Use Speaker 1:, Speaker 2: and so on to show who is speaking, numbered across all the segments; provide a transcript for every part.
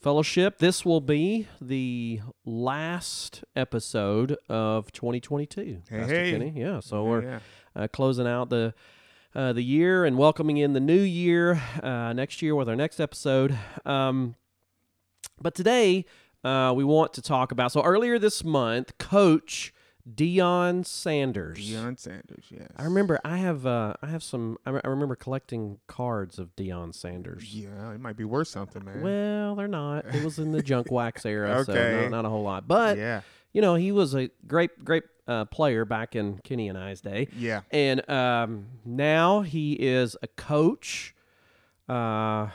Speaker 1: Fellowship. This will be the last episode of 2022.
Speaker 2: Hey,
Speaker 1: Pastor
Speaker 2: hey.
Speaker 1: Kenny. Yeah, so
Speaker 2: Yeah,
Speaker 1: we're
Speaker 2: yeah.
Speaker 1: uh, closing out the uh, the year and welcoming in the new year uh, next year with our next episode. Um, but today uh, we want to talk about. So earlier this month, Coach Deion Sanders.
Speaker 2: Deion Sanders, yes.
Speaker 1: I remember I have uh, I have some I, re- I remember collecting cards of Deion Sanders.
Speaker 2: Yeah, it might be worth something, man.
Speaker 1: Well, they're not. It was in the junk wax era, so not, not a whole lot. But
Speaker 2: yeah,
Speaker 1: you know, he was a great great uh, player back in Kenny and I's day,
Speaker 2: yeah.
Speaker 1: and um, now he is a coach. Uh,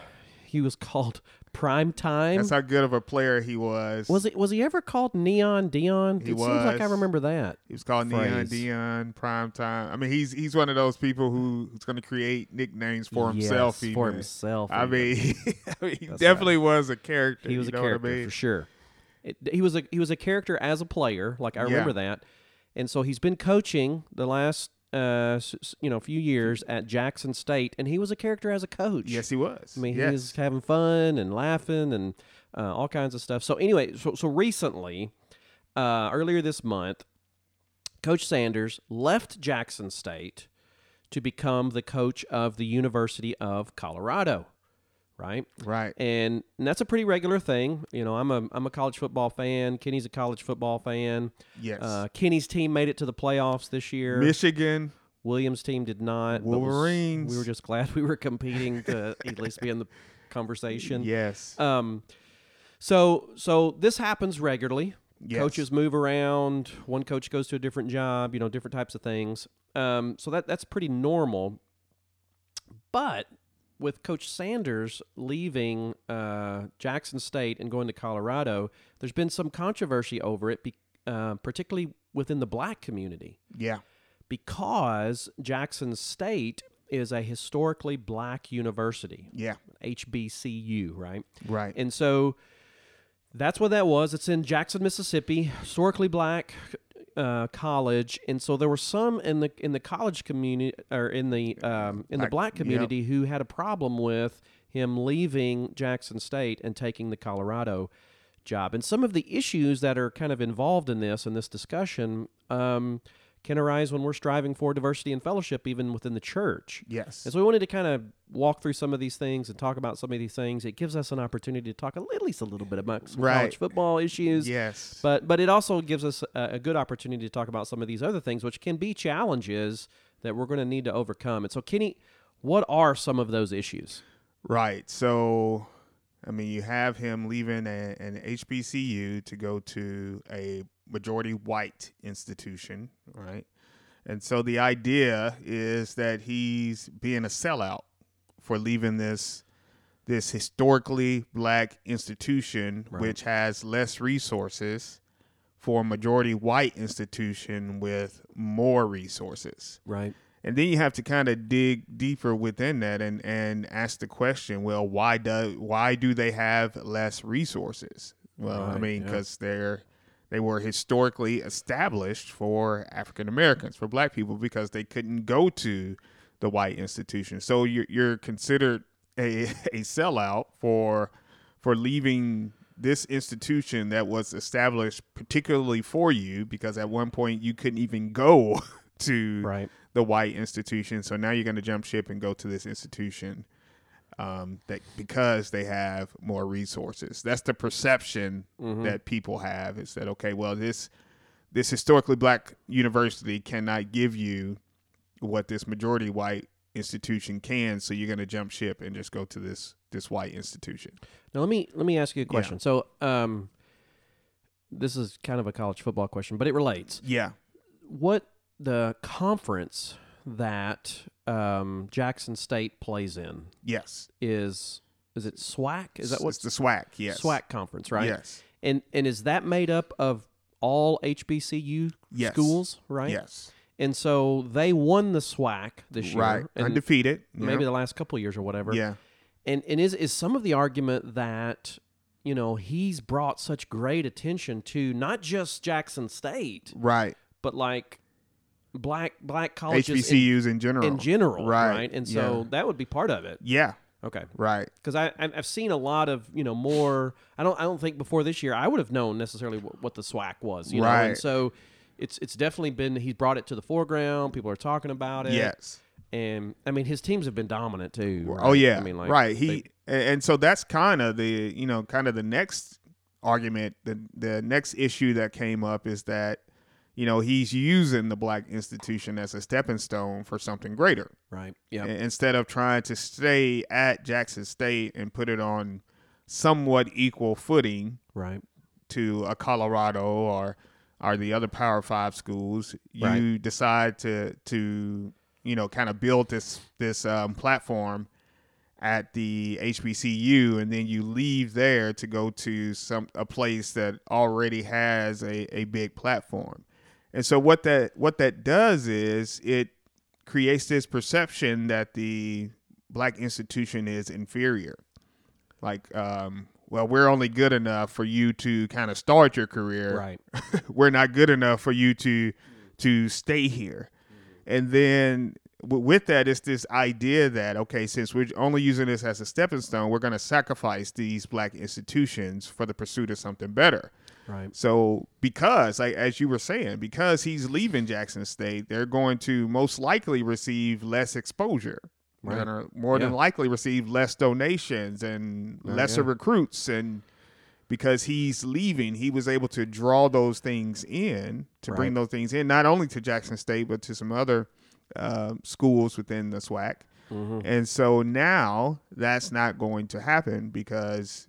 Speaker 1: he was called Prime Time.
Speaker 2: That's how good of a player he was.
Speaker 1: was it? Was he ever called Neon Deion?
Speaker 2: He
Speaker 1: it seems like I remember that.
Speaker 2: He was called Neon. Deion Prime Time. I mean, he's he's one of those people who, who's going to create nicknames for himself.
Speaker 1: Yes, for himself.
Speaker 2: I mean, I mean, he
Speaker 1: That's
Speaker 2: definitely was a character.
Speaker 1: he was a
Speaker 2: what I
Speaker 1: character
Speaker 2: mean?
Speaker 1: for sure. It, he was a he was a character as a player, like I
Speaker 2: Yeah.
Speaker 1: remember that, and so he's been coaching the last uh you know a few years at Jackson State, and he was a character as a coach.
Speaker 2: Yes, he was.
Speaker 1: I mean
Speaker 2: yes.
Speaker 1: he was having fun and laughing and uh, all kinds of stuff. So anyway, so so recently, uh, earlier this month, Coach Sanders left Jackson State to become the coach of the University of Colorado. Right
Speaker 2: right.
Speaker 1: and, and that's a pretty regular thing. You know, I'm a I'm a college football fan. Kenny's a college football fan.
Speaker 2: Yes.
Speaker 1: Uh, Kenny's team made it to the playoffs this year.
Speaker 2: Michigan.
Speaker 1: Williams' team did not. but was-
Speaker 2: Wolverines.
Speaker 1: we were just glad we were competing to at least be in the conversation.
Speaker 2: Yes.
Speaker 1: Um. So so this happens regularly.
Speaker 2: yes.
Speaker 1: Coaches move around. One coach goes to a different job. You know, different types of things. Um. So that that's pretty normal. But with Coach Sanders leaving uh, Jackson State and going to Colorado, there's been some controversy over it, be, uh, particularly within the black community,
Speaker 2: Yeah.
Speaker 1: because Jackson State is a historically black university,
Speaker 2: Yeah.
Speaker 1: HBCU, right?
Speaker 2: Right.
Speaker 1: And so that's what that was. It's in Jackson, Mississippi, historically black uh, college, and so there were some in the in the college community or in the um, in the
Speaker 2: Black-
Speaker 1: black
Speaker 2: yep.
Speaker 1: community who had a problem with him leaving Jackson State and taking the Colorado job. And some of the issues that are kind of involved in this in this discussion um, can arise when we're striving for diversity and fellowship, even within the church.
Speaker 2: yes.
Speaker 1: And so we wanted to kind of walk through some of these things and talk about some of these things. It gives us an opportunity to talk a, at least a little bit about some
Speaker 2: Right.
Speaker 1: college football issues.
Speaker 2: yes.
Speaker 1: But but it also gives us a, a good opportunity to talk about some of these other things, which can be challenges that we're going to need to overcome. And so, Kenny, what are some of those issues?
Speaker 2: Right. So, I mean, you have him leaving a, an HBCU to go to a majority white institution, right? And so the idea is that he's being a sellout for leaving this this historically black institution
Speaker 1: Right.
Speaker 2: which has less resources for a majority white institution with more resources.
Speaker 1: Right.
Speaker 2: And then you have to kind of dig deeper within that and, and ask the question, well, why do why do they have less resources? Well, I
Speaker 1: Right,
Speaker 2: mean,
Speaker 1: yeah.
Speaker 2: because they're they were historically established for African Americans, for Black people, because they couldn't go to the white institution. So you're you're considered a a sellout for for leaving this institution that was established particularly for you, because at one point you couldn't even go to
Speaker 1: Right.
Speaker 2: the white institution. So now you're going to jump ship and go to this institution um, that because they have more resources. That's the perception
Speaker 1: Mhm.
Speaker 2: that people have is that okay, well this this historically black university cannot give you what this majority white institution can, so you're going to jump ship and just go to this this white institution.
Speaker 1: Now let me let me ask you a question. So, um, this is kind of a college football question, but it relates.
Speaker 2: Yeah.
Speaker 1: What the conference that um, Jackson State plays in
Speaker 2: Yes.
Speaker 1: is is it SWAC? Is that what?
Speaker 2: It's
Speaker 1: what's
Speaker 2: the SWAC? Yes.
Speaker 1: SWAC conference, right?
Speaker 2: Yes.
Speaker 1: And and is that made up of all HBCU
Speaker 2: Yes.
Speaker 1: schools, right?
Speaker 2: Yes.
Speaker 1: And so they won the SWAC this year,
Speaker 2: Right.
Speaker 1: and
Speaker 2: Undefeated.
Speaker 1: maybe the last couple of years or whatever.
Speaker 2: Yeah.
Speaker 1: And and is is some of the argument that you know he's brought such great attention to not just Jackson State,
Speaker 2: Right.
Speaker 1: but like black black colleges in,
Speaker 2: HBCUs in, general.
Speaker 1: in general,
Speaker 2: Right.
Speaker 1: right? And so
Speaker 2: Yeah.
Speaker 1: that would be part of it.
Speaker 2: Yeah.
Speaker 1: Okay.
Speaker 2: Right.
Speaker 1: because I I've seen a lot of you know more. I don't I don't think before this year I would have known necessarily what, what the SWAC was. You know, and
Speaker 2: Right.
Speaker 1: so it's it's definitely been he's brought it to the foreground. People are talking about it.
Speaker 2: Yes.
Speaker 1: and I mean his teams have been dominant too.
Speaker 2: Oh yeah.
Speaker 1: I mean like
Speaker 2: right. He
Speaker 1: they-
Speaker 2: and and so that's kind of the you know kind of the next argument the the next issue that came up is that you know he's using the black institution as a stepping stone for something greater
Speaker 1: right yeah
Speaker 2: instead of trying to stay at Jackson State and put it on somewhat equal footing
Speaker 1: right
Speaker 2: to a Colorado or or the other Power Five schools, you
Speaker 1: Right.
Speaker 2: decide to to you know kind of build this this um, platform at the HBCU, and then you leave there to go to some a place that already has a, a big platform. And so what that what that does is it creates this perception that the black institution is inferior. Like, um, well, we're only good enough for you to kind of start your career.
Speaker 1: right
Speaker 2: we're not good enough for you to to stay here. And then with that, it's this idea that okay, since we're only using this as a stepping stone, we're going to sacrifice these black institutions for the pursuit of something better.
Speaker 1: Right
Speaker 2: So because, like as you were saying, because he's leaving Jackson State, they're going to most likely receive less exposure. They're
Speaker 1: Right.
Speaker 2: gonna more than likely receive less donations and
Speaker 1: Right,
Speaker 2: lesser
Speaker 1: yeah.
Speaker 2: recruits and because he's leaving, he was able to draw those things in to bring those things in, not only to Jackson State but to some other uh, schools within the SWAC.
Speaker 1: hmm
Speaker 2: And so now that's not going to happen because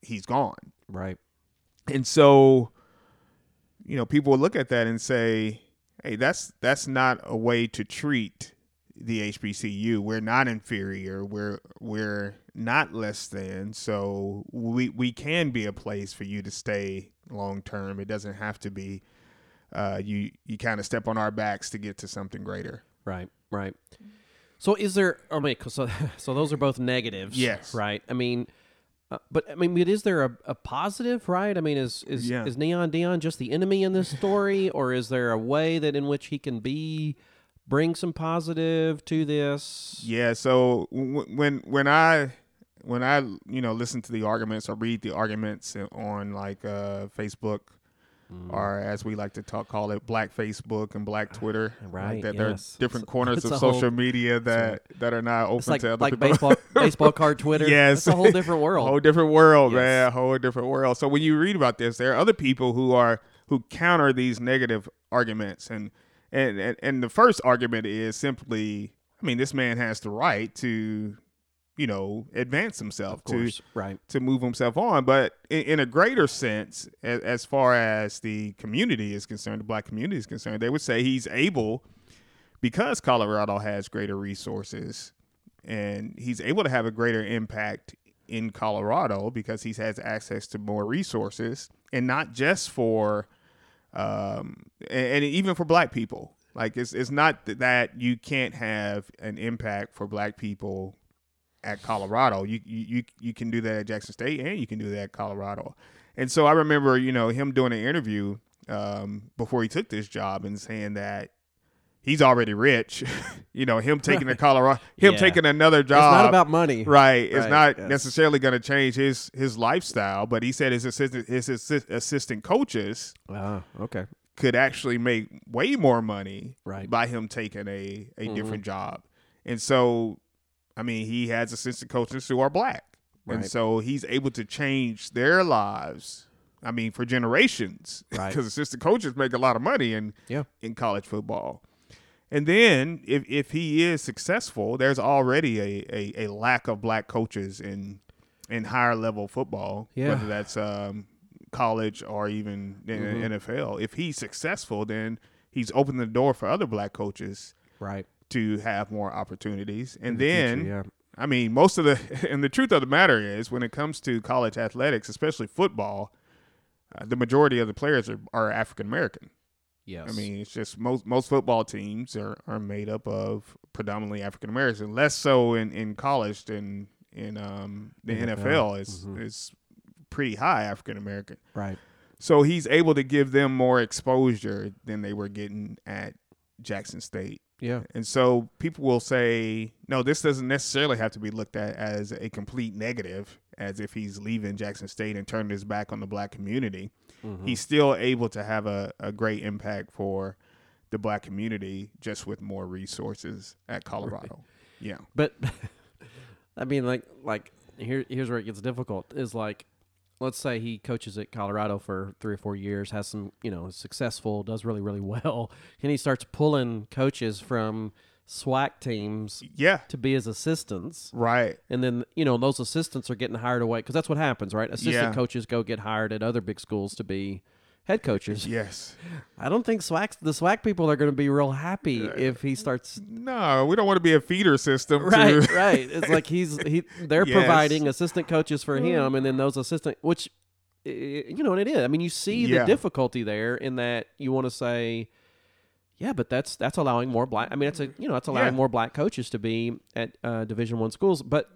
Speaker 2: he's gone.
Speaker 1: right
Speaker 2: And so, you know, people will look at that and say, "Hey, that's that's not a way to treat the HBCU. We're not inferior. We're we're not less than. So we we can be a place for you to stay long term. It doesn't have to be uh, you you kind of step on our backs to get to something greater.
Speaker 1: right right so is there i mean so so those are both negatives
Speaker 2: Yes.
Speaker 1: right i mean uh, but I mean, but is there a, a positive, right? I mean, is is
Speaker 2: Yeah.
Speaker 1: is Neon Deion just the enemy in this story, or is there a way that in which he can be bring some positive to this?
Speaker 2: Yeah. So w- when when I when I you know listen to the arguments or read the arguments on like uh, Facebook
Speaker 1: Mm.
Speaker 2: or as we like to talk call it Black Facebook and Black Twitter, like
Speaker 1: Right,
Speaker 2: that there are different
Speaker 1: It's-
Speaker 2: corners
Speaker 1: it's
Speaker 2: of
Speaker 1: a whole-
Speaker 2: social media that that are not open
Speaker 1: like
Speaker 2: to other
Speaker 1: like
Speaker 2: people.
Speaker 1: baseball baseball card Twitter.
Speaker 2: Yes.
Speaker 1: it's a whole different world.
Speaker 2: whole different world,
Speaker 1: Yes.
Speaker 2: man. A whole different world. So when you read about this, there are other people who are who counter these negative arguments, and and and, and the first argument is simply, I mean, this man has the right to, you know, advance himself
Speaker 1: of course,
Speaker 2: to
Speaker 1: right?
Speaker 2: to move himself on. But in, in a greater sense, as, as far as the community is concerned, the black community is concerned, they would say he's able because Colorado has greater resources and he's able to have a greater impact in Colorado because he has access to more resources and not just for um and, and even for black people like it's it's not that you can't have an impact for black people at Colorado you you you, you can do that at Jackson State and you can do that at Colorado and so I remember you know him doing an interview um before he took this job and saying that he's already rich you know him taking a Colorado him
Speaker 1: Yeah.
Speaker 2: taking another job.
Speaker 1: It's not about money,
Speaker 2: Right. It's
Speaker 1: Right,
Speaker 2: not
Speaker 1: yes.
Speaker 2: necessarily going to change his his lifestyle, but he said his assistant his assi- assistant coaches
Speaker 1: Ah, okay,
Speaker 2: could actually make way more money
Speaker 1: Right.
Speaker 2: by him taking a a
Speaker 1: Mhm.
Speaker 2: different job. And so I mean, he has assistant coaches who are black. And so he's able to change their lives. I mean, for generations,
Speaker 1: Right.
Speaker 2: because assistant coaches make a lot of money in
Speaker 1: Yeah.
Speaker 2: in college football. And then if, if he is successful, there's already a, a, a lack of black coaches in in higher level football,
Speaker 1: Yeah.
Speaker 2: whether that's um, college or even
Speaker 1: Mhm.
Speaker 2: NFL. If he's successful, then he's opened the door for other black coaches
Speaker 1: right.
Speaker 2: To have more opportunities. And
Speaker 1: the
Speaker 2: then,
Speaker 1: future, yeah.
Speaker 2: I mean, most of the and the truth of the matter is, when it comes to college athletics, especially football, uh, the majority of the players are, are African American.
Speaker 1: Yes.
Speaker 2: I mean, it's just most most football teams are, are made up of predominantly African Americans. Less so in, in college than in um, the
Speaker 1: NFL.
Speaker 2: NFL. is
Speaker 1: Mhm.
Speaker 2: is pretty high African American.
Speaker 1: right.
Speaker 2: So he's able to give them more exposure than they were getting at Jackson State.
Speaker 1: Yeah.
Speaker 2: And so people will say, no, this doesn't necessarily have to be looked at as a complete negative, as if he's leaving Jackson State and turning his back on the black community.
Speaker 1: Mhm.
Speaker 2: He's still able to have a, a great impact for the black community just with more resources at Colorado. Yeah.
Speaker 1: But I mean, like, like here, here's where it gets difficult. Is like, let's say he coaches at Colorado for three or four years, has some, you know, successful, does really, really well, and he starts pulling coaches from SWAC teams
Speaker 2: Yeah.
Speaker 1: to be his assistants,
Speaker 2: Right.
Speaker 1: and then you know those assistants are getting hired away because that's what happens, right? Assistant
Speaker 2: Yeah.
Speaker 1: coaches go get hired at other big schools to be head coaches.
Speaker 2: Yes.
Speaker 1: I don't think SWAC the SWAC people are going to be real happy if he starts
Speaker 2: No, we don't want to be a feeder system.
Speaker 1: right
Speaker 2: To,
Speaker 1: right it's like he's he they're
Speaker 2: Yes.
Speaker 1: providing assistant coaches for him and then those assistant which you know what it is i mean you see
Speaker 2: Yeah.
Speaker 1: the difficulty there in that you want to say yeah but that's that's allowing more black i mean it's a you know it's allowing
Speaker 2: Yeah.
Speaker 1: more black coaches to be at uh, division one schools but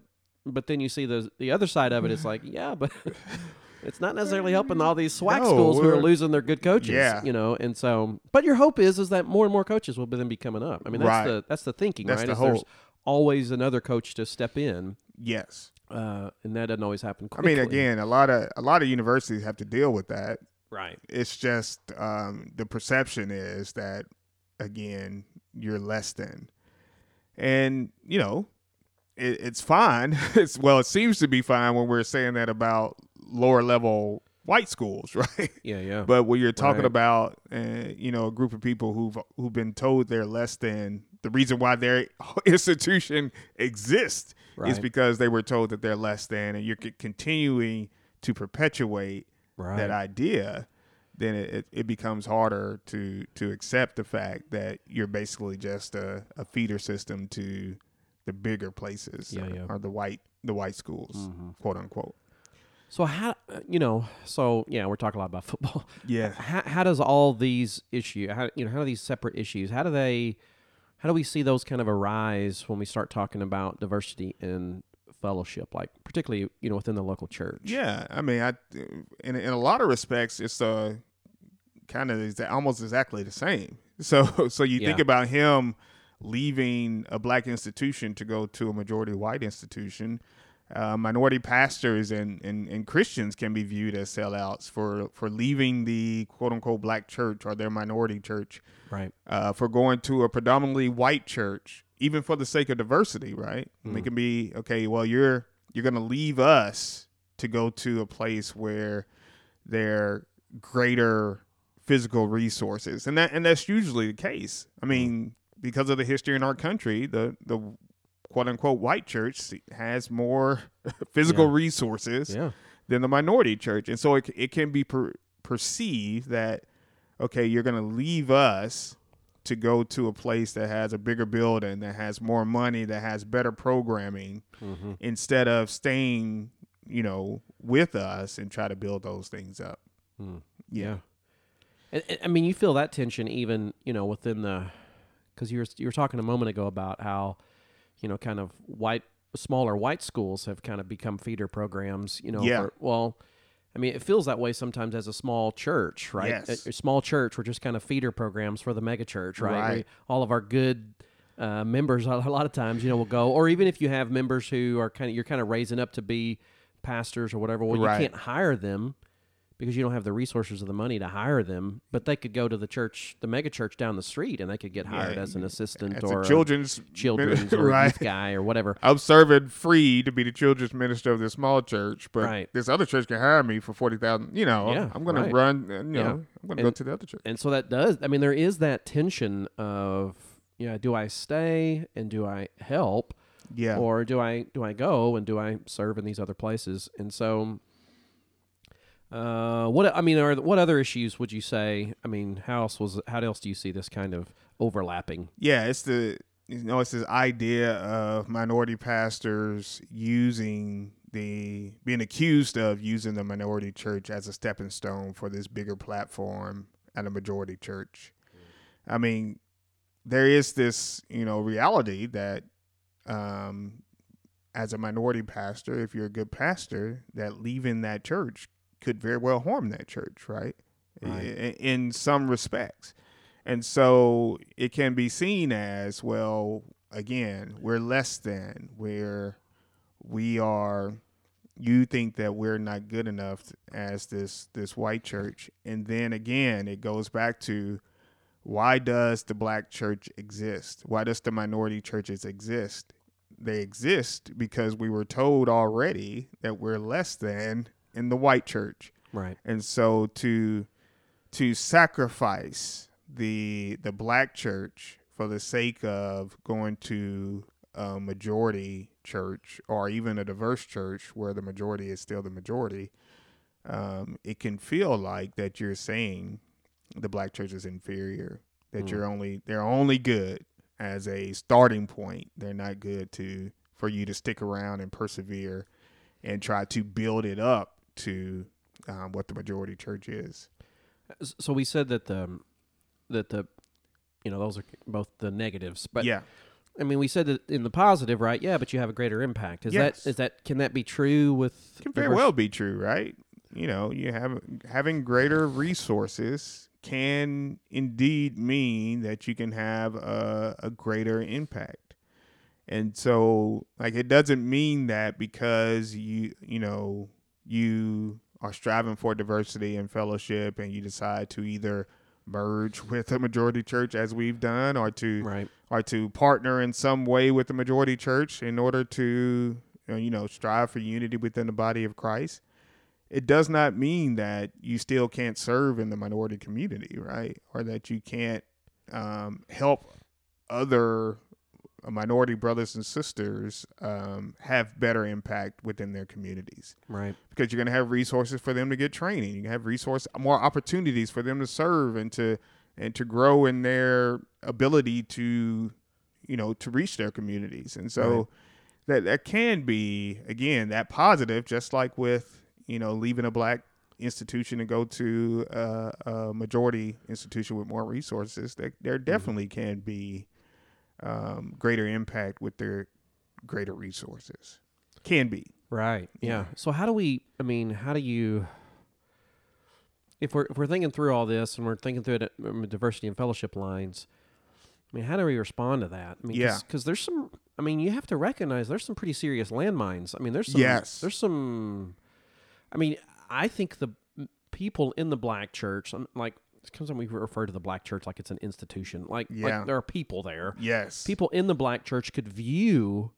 Speaker 1: but then you see the the other side of it. it is like yeah but it's not necessarily helping all these SWAC
Speaker 2: No,
Speaker 1: schools who are losing their good coaches
Speaker 2: Yeah.
Speaker 1: you know and so but your hope is is that more and more coaches will then be coming up i mean that's
Speaker 2: Right.
Speaker 1: the that's the thinking
Speaker 2: That's
Speaker 1: right
Speaker 2: the
Speaker 1: Is there's
Speaker 2: hope.
Speaker 1: always another coach to step in
Speaker 2: yes.
Speaker 1: uh, and that doesn't always happen
Speaker 2: quite.
Speaker 1: I
Speaker 2: mean, again, a lot of a lot of universities have to deal with that.
Speaker 1: right?
Speaker 2: It's just um, the perception is that again you're less than, and you know it, it's fine. It's well, it seems to be fine when we're saying that about lower level white schools, right?
Speaker 1: Yeah, yeah.
Speaker 2: But when you're talking
Speaker 1: Right.
Speaker 2: about, uh, you know, a group of people who've who've been told they're less than, the reason why their institution exists is because they were told that they're less than, and you're c- continuing to perpetuate
Speaker 1: right.
Speaker 2: that idea, then it, it, becomes harder to to accept the fact that you're basically just a, a feeder system to the bigger places
Speaker 1: Yeah,
Speaker 2: or,
Speaker 1: yeah.
Speaker 2: or the white the white schools,
Speaker 1: Mhm.
Speaker 2: quote unquote.
Speaker 1: So how uh, you know? So yeah, we're talking a lot about football.
Speaker 2: Yeah.
Speaker 1: How, how does all these issues? How you know? How do these separate issues? How do they? How do we see those kind of arise when we start talking about diversity and fellowship, like particularly you know within the local church?
Speaker 2: Yeah, I mean, I in in a lot of respects, it's uh kind of exa- almost exactly the same. So so you think about him leaving a black institution to go to a majority white institution. Uh, minority pastors and, and, and Christians can be viewed as sellouts for, for leaving the quote unquote black church or their minority church
Speaker 1: Right.
Speaker 2: uh, for going to a predominantly white church, even for the sake of diversity, right?
Speaker 1: Mm.
Speaker 2: can be okay. Well, you're you're going to leave us to go to a place where there are greater physical resources, and that and that's usually the case. I mean, because of the history in our country, the the quote unquote white church has more physical
Speaker 1: Yeah.
Speaker 2: resources
Speaker 1: Yeah.
Speaker 2: than the minority church, and so it it can be per, perceived that okay, you're going to leave us to go to a place that has a bigger building, that has more money, that has better programming,
Speaker 1: Mm-hmm.
Speaker 2: instead of staying, you know, with us and try to build those things up.
Speaker 1: Mm.
Speaker 2: Yeah.
Speaker 1: And, and- I mean, you feel that tension even, you know, within the, because you were you were talking a moment ago about how, you know, kind of white smaller white schools have kind of become feeder programs. You know,
Speaker 2: Yeah.
Speaker 1: for, well, I mean, it feels that way sometimes as a small church, right?
Speaker 2: Yes.
Speaker 1: A, a small church, we're just kind of feeder programs for the mega church, right?
Speaker 2: Right.
Speaker 1: We- all of our good. Uh, members a a lot of times, you know, will go, or even if you have members who are kind of you're kind of raising up to be pastors or whatever, well,
Speaker 2: Right.
Speaker 1: you can't hire them because you don't have the resources or the money to hire them. But they could go to the church, the mega church down the street, and they could get hired
Speaker 2: Yeah,
Speaker 1: as an assistant
Speaker 2: As
Speaker 1: or
Speaker 2: a children's
Speaker 1: children's or
Speaker 2: right.
Speaker 1: youth guy or whatever.
Speaker 2: I'm serving free to be the children's minister of this small church, but
Speaker 1: Right.
Speaker 2: this other church can hire me for forty thousand. You know,
Speaker 1: Yeah,
Speaker 2: I'm going
Speaker 1: right.
Speaker 2: to run. uh, You know,
Speaker 1: Yeah.
Speaker 2: I'm going to go to the other church.
Speaker 1: And so that does. I mean, there is that tension of yeah, do I stay and do I help,
Speaker 2: Yeah,
Speaker 1: or do I do I go and do I serve in these other places? And so. Uh, what I mean, are what other issues would you say? I mean, how else was how else do you see this kind of overlapping?
Speaker 2: yeah. It's the you know it's this idea of minority pastors using the being accused of using the minority church as a stepping stone for this bigger platform at a majority church. I mean, there is this, you know, reality that um, as a minority pastor, if you're a good pastor, that leaving that church could very well harm that church, right?
Speaker 1: Right.
Speaker 2: In, in some respects. And so it can be seen as, well, again, we're less than, we're we are you think that we're not good enough as this this white church and then again it goes back to why does the black church exist why does the minority churches exist they exist because we were told already that we're less than in the white church
Speaker 1: Right.
Speaker 2: and so to to sacrifice the the black church for the sake of going to a majority church or even a diverse church where the majority is still the majority, um, it can feel like that you're saying the black church is inferior, that
Speaker 1: Mm.
Speaker 2: you're only they're only good as a starting point. They're not good to for you to stick around and persevere and try to build it up to um, what the majority church is.
Speaker 1: So we said that the that the you know those are both the negatives, but
Speaker 2: yeah,
Speaker 1: I mean we said that in the positive, right? Yeah, but you have a greater impact. Is
Speaker 2: Yes.
Speaker 1: that is that can that be true with
Speaker 2: can very well be true, right? You know, you have having greater resources can indeed mean that you can have a, a greater impact. And so like it doesn't mean that because you you know you are striving for diversity and fellowship and you decide to either merge with a majority church as we've done or to
Speaker 1: right?
Speaker 2: or to partner in some way with the majority church in order to you know strive for unity within the body of Christ it does not mean that you still can't serve in the minority community right or that you can't um, help other minority brothers and sisters um, have better impact within their communities
Speaker 1: Right.
Speaker 2: because you're going to have resources for them to get training. You can have resource more opportunities for them to serve and to and to grow in their ability to you know to reach their communities. And so
Speaker 1: Right.
Speaker 2: that that can be again that positive just like with you know leaving a black institution and go to uh, a majority institution with more resources that there definitely can be um, greater impact with their greater resources can be
Speaker 1: Right. Yeah.
Speaker 2: Yeah.
Speaker 1: So how do we? I mean, how do you? If we're if we're thinking through all this and we're thinking through it um, diversity and fellowship lines, I mean, how do we respond to that? I mean,
Speaker 2: Yeah.
Speaker 1: because there's some. I mean, you have to recognize there's some pretty serious landmines. I mean, there's some.
Speaker 2: Yes.
Speaker 1: There's some. I mean, I think the people in the black church, um, like sometimes we refer to the black church like it's an institution. Like,
Speaker 2: Yeah.
Speaker 1: like there are people there
Speaker 2: yes
Speaker 1: people in the black church could view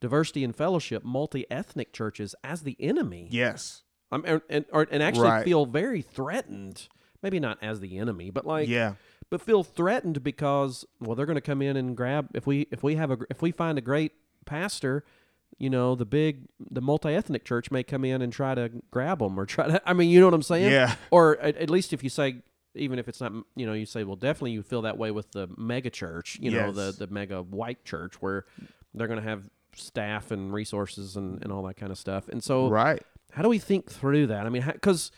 Speaker 1: diversity and fellowship, multi ethnic churches as the enemy.
Speaker 2: yes
Speaker 1: Um, and, and, or, and actually
Speaker 2: Right.
Speaker 1: feel very threatened. Maybe not as the enemy, but like,
Speaker 2: yeah
Speaker 1: but feel threatened because well, they're going to come in and grab if we if we have a if we find a great pastor, you know, the big the multi ethnic church may come in and try to grab them or try to. I mean, you know what I'm saying?
Speaker 2: Yeah.
Speaker 1: Or at, at least if you say. Even if it's not, you know, you say, well, definitely you feel that way with the mega church, you know, the
Speaker 2: Yes.
Speaker 1: the mega white church where they're going to have staff and resources and, and all that kind of stuff. And so,
Speaker 2: right
Speaker 1: how do we think through that? I mean, because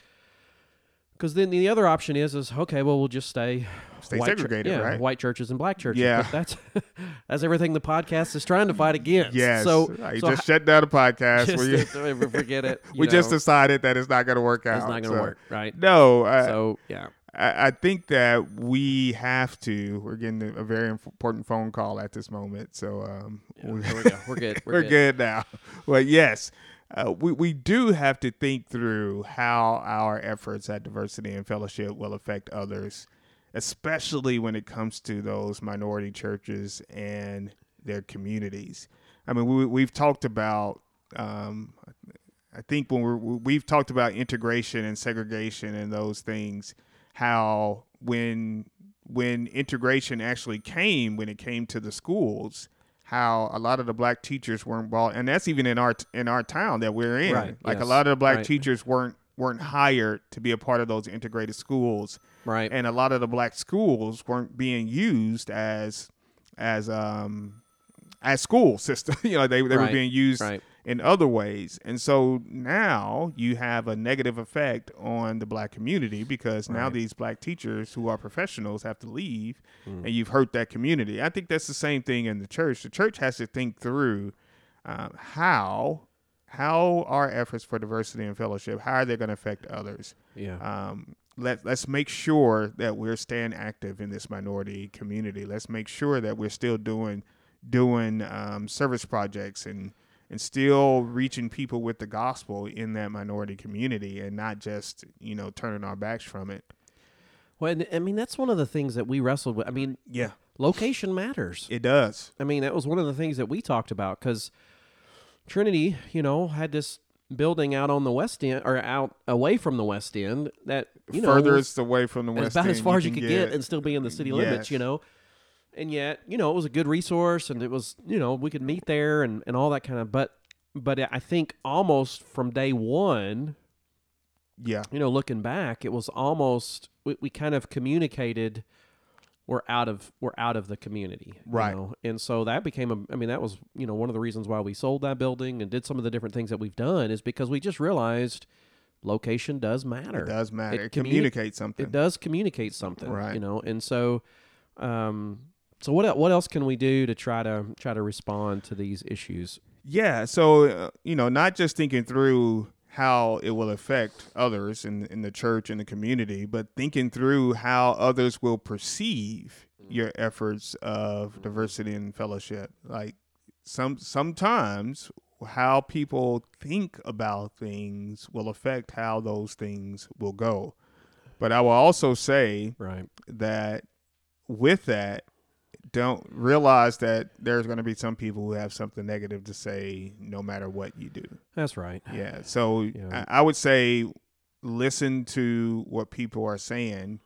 Speaker 1: because then the other option is is okay, well, we'll just stay
Speaker 2: Stay
Speaker 1: chur-
Speaker 2: segregated,
Speaker 1: yeah,
Speaker 2: right?
Speaker 1: White churches and black churches.
Speaker 2: Yeah.
Speaker 1: but that's that's everything the podcast is trying to fight against.
Speaker 2: yes
Speaker 1: so, uh,
Speaker 2: I
Speaker 1: so
Speaker 2: just shut down the podcast
Speaker 1: just,
Speaker 2: we,
Speaker 1: forget it. you
Speaker 2: we just
Speaker 1: know,
Speaker 2: decided that it's not going to work out
Speaker 1: it's not going to
Speaker 2: so-
Speaker 1: work, right?
Speaker 2: no I,
Speaker 1: so yeah,
Speaker 2: I, I think that we have to we're getting a very important phone call at this moment so um
Speaker 1: yeah
Speaker 2: we-
Speaker 1: we go. We're good. We're,
Speaker 2: we're good now. Well, yes, uh, we we do have to think through how our efforts at diversity and fellowship will affect others, especially when it comes to those minority churches and their communities. I mean, we we've talked about. Um, I think when we're we've talked about integration and segregation and those things, how when when integration actually came, when it came to the schools, how a lot of the black teachers weren't brought, and that's even in our in our town that we're in.
Speaker 1: Right,
Speaker 2: Like a lot of the black
Speaker 1: right.
Speaker 2: teachers weren't weren't hired to be a part of those integrated schools,
Speaker 1: right.
Speaker 2: and a lot of the black schools weren't being used as as um as school system. you know, they they were being used
Speaker 1: right.
Speaker 2: In other ways. And so now you have a negative effect on the black community because now these black teachers who are professionals have to leave
Speaker 1: Mm.
Speaker 2: and you've hurt that community. I think that's the same thing in the church. The church has to think through uh, how how our efforts for diversity and fellowship how are they going to affect others
Speaker 1: Yeah.
Speaker 2: um, let, let's make sure that we're staying active in this minority community let's make sure that we're still doing doing um, service projects and and still reaching people with the gospel in that minority community and not just you know turning our backs from it
Speaker 1: well, I mean, that's one of the things that we wrestled with. I mean,
Speaker 2: yeah
Speaker 1: location matters.
Speaker 2: it does
Speaker 1: I mean, that was one of the things that we talked about because Trinity, you know, had this building out on the west end or out away from the west end that you know
Speaker 2: furthest away from the west End.
Speaker 1: about as
Speaker 2: end
Speaker 1: far as you could get. and still be in the city limits, you know. And yet, you know, it was a good resource, and it was, you know, we could meet there and and all that kind of. But but I think almost from day one,
Speaker 2: yeah
Speaker 1: you know, looking back, it was almost we, we kind of communicated we're out of we're out of the community, you
Speaker 2: Right.
Speaker 1: know? And so that became a. I mean, that was you know one of the reasons why we sold that building and did some of the different things that we've done is because we just realized location does matter.
Speaker 2: it does matter it,
Speaker 1: communi-
Speaker 2: communicates something
Speaker 1: It does communicate something,
Speaker 2: Right.
Speaker 1: You know, and so, um, so what what else can we do to try to try to respond to these issues?
Speaker 2: Yeah, so uh, you know, not just thinking through how it will affect others in in the church and the community, but thinking through how others will perceive your efforts of diversity and fellowship. Like some sometimes how people think about things will affect how those things will go. But I will also say
Speaker 1: Right.
Speaker 2: that with that don't realize that there's going to be some people who have something negative to say no matter what you do
Speaker 1: That's right.
Speaker 2: yeah so
Speaker 1: Yeah.
Speaker 2: I, I would say listen to what people are saying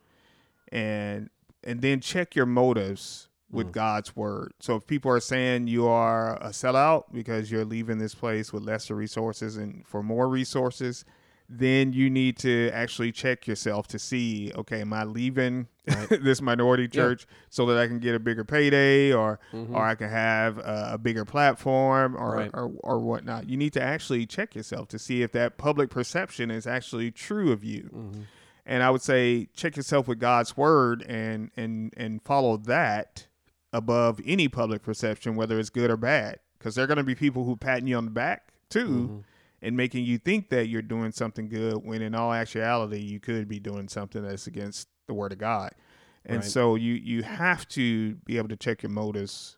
Speaker 2: and and then check your motives with
Speaker 1: Mm.
Speaker 2: God's word. So if people are saying you are a sellout because you're leaving this place with lesser resources and for more resources, then you need to actually check yourself to see, okay, am I leaving
Speaker 1: Right.
Speaker 2: this minority church so that I can get a bigger payday or
Speaker 1: Mhm.
Speaker 2: or I can have a, a bigger platform or,
Speaker 1: Right.
Speaker 2: or or whatnot. You need to actually check yourself to see if that public perception is actually true of you.
Speaker 1: Mhm.
Speaker 2: And I would say check yourself with God's word and and and follow that above any public perception, whether it's good or bad, because there are going to be people who patting you on the back too.
Speaker 1: Mhm.
Speaker 2: And making you think that you're doing something good when in all actuality you could be doing something that's against the word of God. And
Speaker 1: Right.
Speaker 2: so you you have to be able to check your motives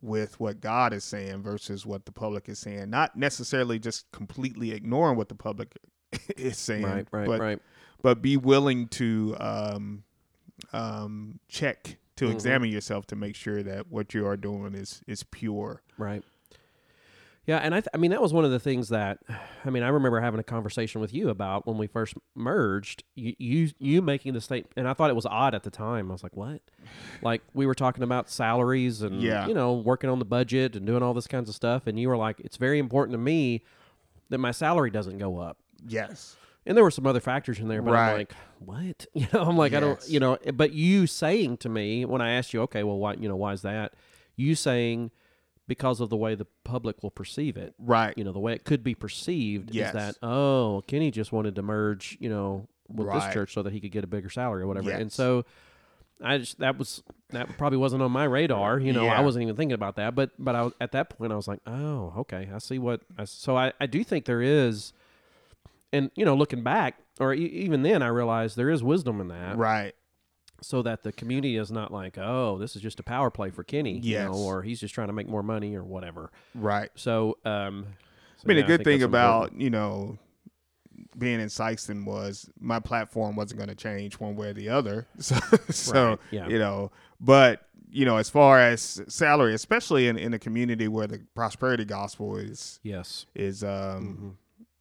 Speaker 2: with what God is saying versus what the public is saying. Not necessarily just completely ignoring what the public is saying,
Speaker 1: Right. Right.
Speaker 2: but
Speaker 1: right.
Speaker 2: but be willing to um, um, check to
Speaker 1: Mhm.
Speaker 2: examine yourself to make sure that what you are doing is is pure.
Speaker 1: Right. Yeah, and I, th- I mean that was one of the things that, I mean, I remember having a conversation with you about when we first merged. You, you, you making the statement, and I thought it was odd at the time. I was like, "What?" Like we were talking about salaries and
Speaker 2: Yeah.
Speaker 1: you know working on the budget and doing all this kinds of stuff, and you were like, "It's very important to me that my salary doesn't go up."
Speaker 2: Yes.
Speaker 1: And there were some other factors in there, but I'm like, "What?" You know, I'm like, I don't, you know. Eh, but you saying to me when I asked you, "Okay, well, why, you know, why is that?" You saying because of the way the public will perceive it.
Speaker 2: Right.
Speaker 1: you know the way it could be perceived
Speaker 2: Yes.
Speaker 1: is that oh kenny just wanted to merge you know with this church so that he could get a bigger salary or whatever. And so i just that was that probably wasn't on my radar you know i wasn't even thinking about that. But but I, at that point i was like oh okay i see what I, so I, I do think there is and you know looking back or e- even then i realized there is wisdom in that.
Speaker 2: Right.
Speaker 1: So that the community is not like oh this is just a power play for kenny you know or he's just trying to make more money or whatever
Speaker 2: Right.
Speaker 1: so um so
Speaker 2: I mean,
Speaker 1: yeah,
Speaker 2: the good thing about
Speaker 1: important.
Speaker 2: you know being in Sikeston was my platform wasn't going to change one way or the other. So, so
Speaker 1: Right, yeah.
Speaker 2: you know, but you know, as far as salary, especially in, in a community where the prosperity gospel is
Speaker 1: yes
Speaker 2: is um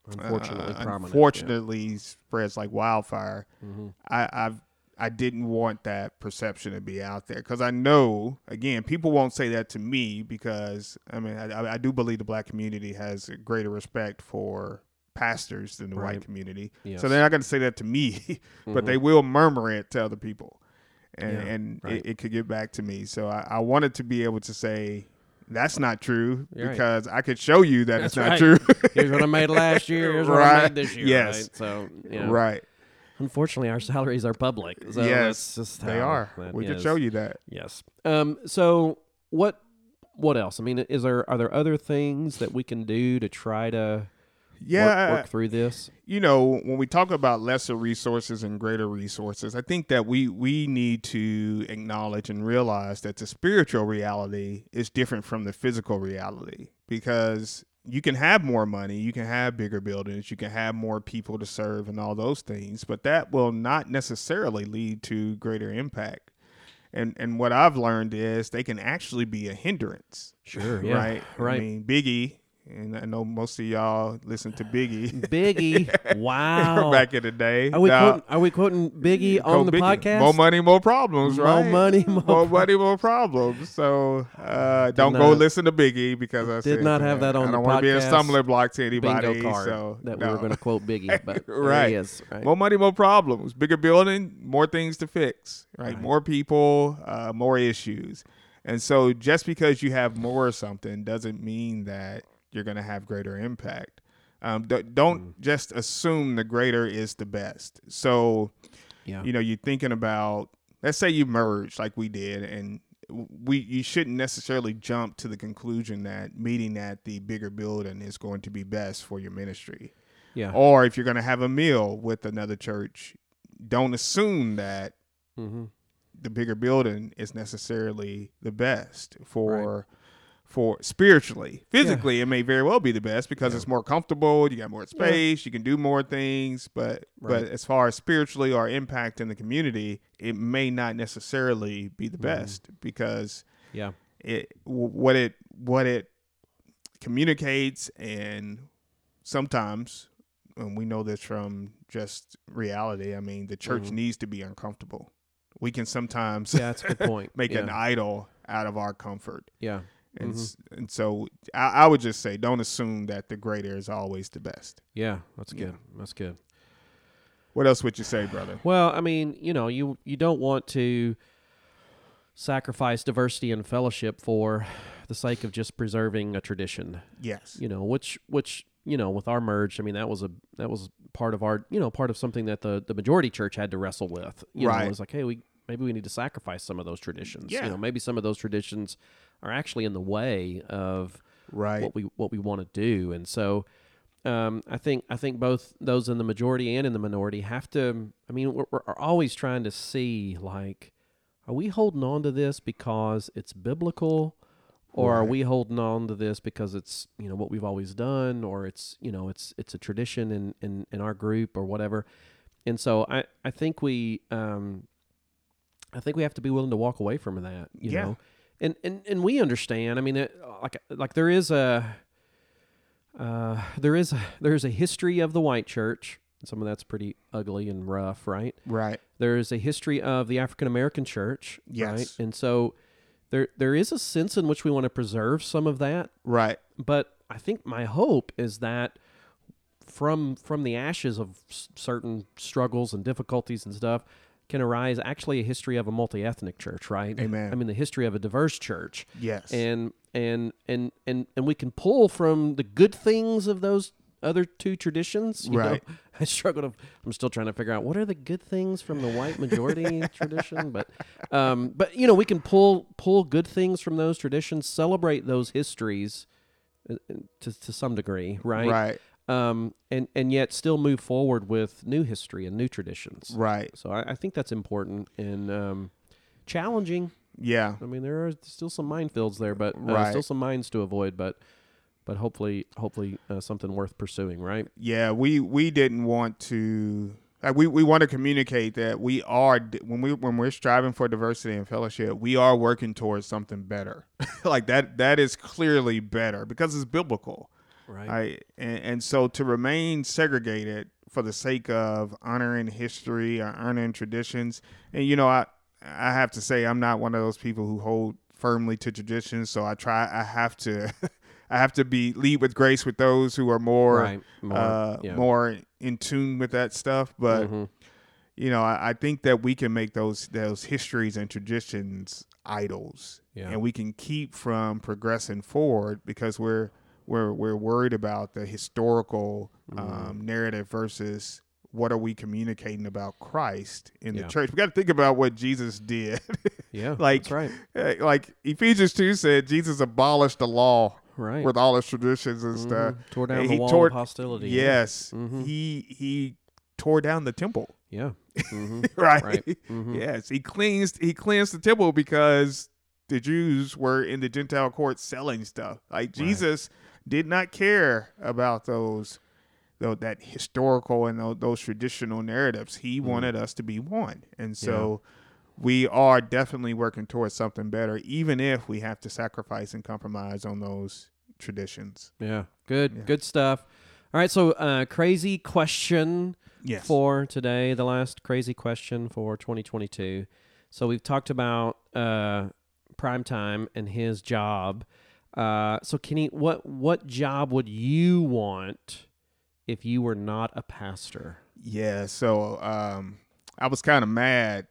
Speaker 1: unfortunately
Speaker 2: uh,
Speaker 1: prominent.
Speaker 2: unfortunately spreads like wildfire.
Speaker 1: Yeah. Mhm.
Speaker 2: I, I've I didn't want that perception to be out there because I know again people won't say that to me because I mean I, I do believe the black community has a greater respect for pastors than the
Speaker 1: Right.
Speaker 2: white community.
Speaker 1: Yes.
Speaker 2: So they're not going to say that to me, but
Speaker 1: Mhm.
Speaker 2: they will murmur it to other people, and
Speaker 1: Yeah,
Speaker 2: and
Speaker 1: right.
Speaker 2: it, it could get back to me. So I, I wanted to be able to say, that's not true
Speaker 1: You're right.
Speaker 2: because I could show you that it's not
Speaker 1: right.
Speaker 2: true.
Speaker 1: Here's what I made last year. Here's what I
Speaker 2: Right.
Speaker 1: made this year.
Speaker 2: Yes.
Speaker 1: Right? So, you know,
Speaker 2: right.
Speaker 1: Unfortunately, our salaries are public. So
Speaker 2: yes, they are. We
Speaker 1: is.
Speaker 2: show you that.
Speaker 1: Yes. Um. So what? What else? I mean, is there are there other things that we can do to try to
Speaker 2: Yeah,
Speaker 1: work, work through this?
Speaker 2: you know, when we talk about lesser resources and greater resources, I think that we we need to acknowledge and realize that the spiritual reality is different from the physical reality because you can have more money, you can have bigger buildings, you can have more people to serve and all those things, but that will not necessarily lead to greater impact. And and what I've learned is they can actually be a hindrance.
Speaker 1: Sure. Yeah.
Speaker 2: Right.
Speaker 1: Right.
Speaker 2: I mean, Biggie, and I know most of y'all listen to Biggie.
Speaker 1: Biggie. Wow.
Speaker 2: back in the day.
Speaker 1: Are we
Speaker 2: Now,
Speaker 1: quoting, are we quoting Biggie on the
Speaker 2: Biggie.
Speaker 1: podcast?
Speaker 2: More money, more problems, right?
Speaker 1: More money, more
Speaker 2: more money, more problems. So uh, don't go listen to Biggie because I
Speaker 1: did
Speaker 2: said
Speaker 1: not have that on
Speaker 2: I don't want to be a stumbling block to anybody. so
Speaker 1: that we
Speaker 2: no.
Speaker 1: were going to quote Biggie, but
Speaker 2: Right.
Speaker 1: is. Right.
Speaker 2: More money, more problems. Bigger building, more things to fix. Right,
Speaker 1: Right.
Speaker 2: more people, uh, more issues. And so, just because you have more of something doesn't mean that you're going to have greater impact. Um, d- don't
Speaker 1: Mm.
Speaker 2: just assume the greater is the best. So,
Speaker 1: yeah.
Speaker 2: you know you're thinking about let's say you merge like we did and we you shouldn't necessarily jump to the conclusion that meeting at the bigger building is going to be best for your ministry
Speaker 1: yeah.
Speaker 2: or if you're going to have a meal with another church don't assume that
Speaker 1: mm-hmm.
Speaker 2: the bigger building is necessarily the best for for spiritually physically it may very well be the best because
Speaker 1: Yeah.
Speaker 2: it's more comfortable you got more space you can do more things but
Speaker 1: Right.
Speaker 2: but as far as spiritually or impact in the community it may not necessarily be the
Speaker 1: Mhm.
Speaker 2: best because
Speaker 1: Yeah.
Speaker 2: it what it what it communicates and sometimes and we know this from just reality i mean the church
Speaker 1: Mhm.
Speaker 2: needs to be uncomfortable we can sometimes
Speaker 1: Yeah, that's a good point.
Speaker 2: make
Speaker 1: yeah.
Speaker 2: an idol out of our comfort
Speaker 1: Yeah.
Speaker 2: And
Speaker 1: Mhm.
Speaker 2: and so I, I would just say don't assume that the greater is always the best
Speaker 1: Yeah. That's
Speaker 2: Yeah.
Speaker 1: good. That's good.
Speaker 2: what else would you say brother
Speaker 1: Well, I mean, you know, you you don't want to sacrifice diversity and fellowship for the sake of just preserving a tradition.
Speaker 2: yes
Speaker 1: You know, which which you know, with our merge, I mean, that was a that was part of our you know part of something that the the majority church had to wrestle with. You know,
Speaker 2: Right.
Speaker 1: it was like, hey, we maybe we need to sacrifice some of those traditions.
Speaker 2: Yeah.
Speaker 1: You know, maybe some of those traditions are actually in the way of
Speaker 2: right.
Speaker 1: what we what we want to do. And so um, I think I think both those in the majority and in the minority have to I mean we're, we're always trying to see like are we holding on to this because it's biblical? Or are we holding on to this because it's you know what we've always done or it's you know it's it's a tradition in in, in our group or whatever? And so I I think we um I think we have to be willing to walk away from that you
Speaker 2: Yeah.
Speaker 1: know and and and we understand. I mean, it, like like there is a uh, there is a, there's a history of the white church. Some of that's pretty ugly and rough, right?
Speaker 2: right
Speaker 1: There is a history of the African American church, right?
Speaker 2: Yes.
Speaker 1: And so there there is a sense in which we want to preserve some of that,
Speaker 2: right
Speaker 1: but I think my hope is that from from the ashes of s- certain struggles and difficulties and stuff can arise actually a history of a multi-ethnic church, right?
Speaker 2: Amen.
Speaker 1: I mean the history of a diverse church
Speaker 2: yes
Speaker 1: and and and and and we can pull from the good things of those other two traditions. you know?
Speaker 2: Right.
Speaker 1: I struggle to. I'm still trying to figure out what are the good things from the white majority tradition, but um, but you know we can pull pull good things from those traditions, celebrate those histories uh, uh, to to some degree, right?
Speaker 2: right
Speaker 1: Um, and and yet still move forward with new history and new traditions.
Speaker 2: right
Speaker 1: So I, I think that's important and um, challenging.
Speaker 2: yeah
Speaker 1: I mean, there are still some minefields there, but uh,
Speaker 2: Right.
Speaker 1: still some mines to avoid. But but hopefully, hopefully uh, something worth pursuing, right?
Speaker 2: yeah we we didn't want to like we, we want to communicate that we are when we when we're striving for diversity and fellowship we are working towards something better like that that is clearly better because it's biblical
Speaker 1: Right.
Speaker 2: right and, and so to remain segregated for the sake of honoring history or honoring traditions and you know i i have to say i'm not one of those people who hold firmly to traditions so i try i have to i have to be lead with grace with those who are more
Speaker 1: right. More,
Speaker 2: uh,
Speaker 1: yeah.
Speaker 2: more in tune with that stuff. But
Speaker 1: Mhm.
Speaker 2: you know, I, I think that we can make those those histories and traditions idols.
Speaker 1: Yeah.
Speaker 2: and we can keep from progressing forward because we're we're we're worried about the historical
Speaker 1: Mm-hmm.
Speaker 2: um, narrative versus what are we communicating about Christ in
Speaker 1: Yeah.
Speaker 2: the church. We got to think about what Jesus did.
Speaker 1: Yeah.
Speaker 2: like
Speaker 1: that's right.
Speaker 2: uh, like Ephesians two said, Jesus abolished the law
Speaker 1: Right.
Speaker 2: with all its traditions and stuff.
Speaker 1: Mhm. Tore down
Speaker 2: And
Speaker 1: the
Speaker 2: he
Speaker 1: wall
Speaker 2: tore-
Speaker 1: of hostility.
Speaker 2: Yes,
Speaker 1: Mhm.
Speaker 2: he he tore down the temple.
Speaker 1: Yeah. hmm
Speaker 2: right?
Speaker 1: Right. Mhm.
Speaker 2: Yes, he cleansed he cleansed the temple because the Jews were in the Gentile court selling stuff. Like Jesus did not care about those though that historical and those, those traditional narratives. He wanted us to be one. And so we are definitely working towards something better even if we have to sacrifice and compromise on those traditions.
Speaker 1: Yeah. Good.
Speaker 2: Yeah.
Speaker 1: Good stuff. All right. So, uh, crazy question
Speaker 2: Yes.
Speaker 1: for today. The last crazy question for 2022. So we've talked about uh, prime time and his job. Uh, so Kenny, what what job would you want if you were not a pastor?
Speaker 2: Yeah, so um, I was kind of mad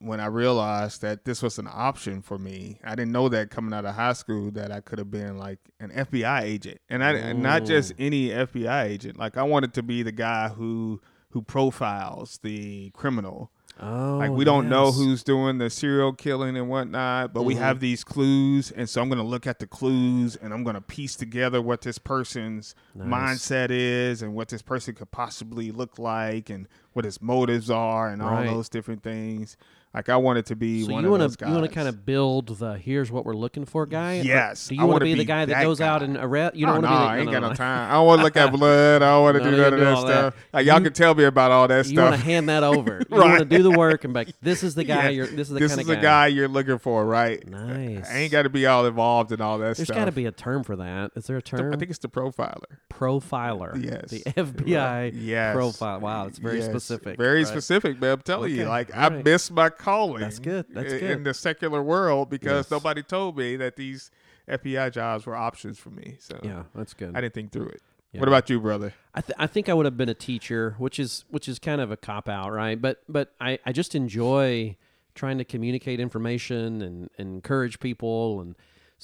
Speaker 2: when I realized that this was an option for me. I didn't know that coming out of high school that I could have been like an FBI agent, and I and not just any FBI agent. Like I wanted to be the guy who who profiles the criminal.
Speaker 1: Oh,
Speaker 2: Like we don't know who's doing the serial killing and whatnot, but we
Speaker 1: Mhm.
Speaker 2: have these clues, and so I'm gonna look at the clues and I'm gonna piece together what this person's
Speaker 1: Nice.
Speaker 2: mindset is and what this person could possibly look like and what his motives are and
Speaker 1: Right.
Speaker 2: all those different things. Like I wanted to be
Speaker 1: So
Speaker 2: one
Speaker 1: you want to you want to kind of build the here's what we're looking for guy. Or
Speaker 2: Yes,
Speaker 1: Do you want to be, the guy that
Speaker 2: that
Speaker 1: goes out and arrest? You
Speaker 2: oh,
Speaker 1: don't
Speaker 2: no,
Speaker 1: want to be. The,
Speaker 2: I ain't
Speaker 1: no,
Speaker 2: got
Speaker 1: no,
Speaker 2: time. I don't want to look at blood. I don't want to do none of that
Speaker 1: all that.
Speaker 2: stuff. Like y'all
Speaker 1: You-
Speaker 2: can tell me about all that
Speaker 1: You want to hand that over. You
Speaker 2: Right.
Speaker 1: want to do the work and be like, this is the guy.
Speaker 2: Yeah.
Speaker 1: You're. This is the
Speaker 2: this
Speaker 1: kind
Speaker 2: is
Speaker 1: of
Speaker 2: the guy you're looking for, right?
Speaker 1: Nice.
Speaker 2: I ain't got to be all involved in all that
Speaker 1: There's
Speaker 2: stuff.
Speaker 1: got to be a term for that. Is there a term?
Speaker 2: I think it's the profiler.
Speaker 1: profiler.
Speaker 2: Yes.
Speaker 1: The FBI
Speaker 2: Yes.
Speaker 1: profile. Wow, it's very specific.
Speaker 2: Very specific, man. I'm telling you, like I missed my calling.
Speaker 1: That's good. That's good.
Speaker 2: in the secular world because
Speaker 1: Yes.
Speaker 2: nobody told me that these FBI jobs were options for me. So
Speaker 1: Yeah, that's good.
Speaker 2: I didn't think through it.
Speaker 1: Yeah.
Speaker 2: What about you, brother?
Speaker 1: I, th- I think I would have been a teacher, which is which is kind of a cop out, right? But but I, I just enjoy trying to communicate information and, and encourage people, and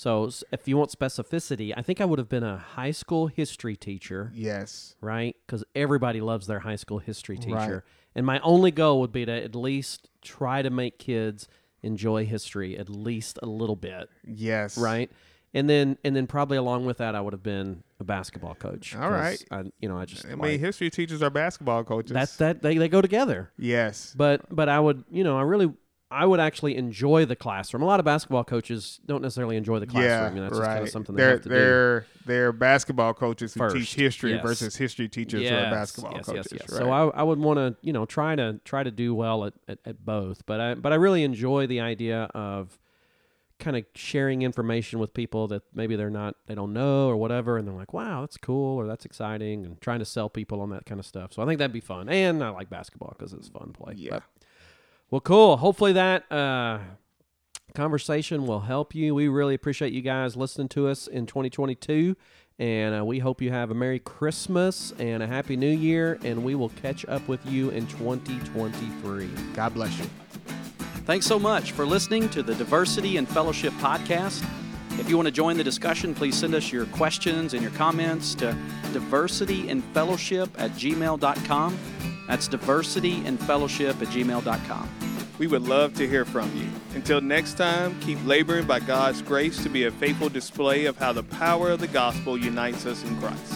Speaker 1: so if you want specificity, I think I would have been a high school history teacher,
Speaker 2: Yes.
Speaker 1: right? Because everybody loves their high school history teacher,
Speaker 2: Right.
Speaker 1: and my only goal would be to at least try to make kids enjoy history at least a little bit,
Speaker 2: Yes.
Speaker 1: right? And then and then probably along with that, I would have been a basketball coach.
Speaker 2: All right.
Speaker 1: I, you know, I just
Speaker 2: I mean,
Speaker 1: like-
Speaker 2: history teachers are basketball coaches.
Speaker 1: that's that they, they go together.
Speaker 2: yes.
Speaker 1: But but I would you know I really I would actually enjoy the classroom. A lot of basketball coaches don't necessarily enjoy the classroom.
Speaker 2: Yeah,
Speaker 1: you know, that's
Speaker 2: right.
Speaker 1: just kind of something they
Speaker 2: they're
Speaker 1: have to do.
Speaker 2: they're they're basketball coaches who
Speaker 1: First,
Speaker 2: teach history
Speaker 1: yes.
Speaker 2: versus history teachers who are basketball
Speaker 1: yes,
Speaker 2: coaches.
Speaker 1: Yes, yes.
Speaker 2: Right?
Speaker 1: So I, I would want to you know try to try to do well at, at, at both. But I but I really enjoy the idea of kind of sharing information with people that maybe they're not they don't know or whatever and they're like wow that's cool or that's exciting and trying to sell people on that kind of stuff so i think that'd be fun and i like basketball because it's fun play
Speaker 2: Yeah.
Speaker 1: But- well cool hopefully that uh conversation will help you we really appreciate you guys listening to us in 2022 and uh, we hope you have a merry christmas and a happy new year and we will catch up with you in 2023
Speaker 2: God bless you.
Speaker 3: Thanks so much for listening to the Diversity and Fellowship podcast. If you want to join the discussion, please send us your questions and your comments to diversityandfellowship at gmail.com. That's diversityandfellowship at gmail.com.
Speaker 2: We would love to hear from you. Until next time, keep laboring by God's grace to be a faithful display of how the power of the gospel unites us in Christ.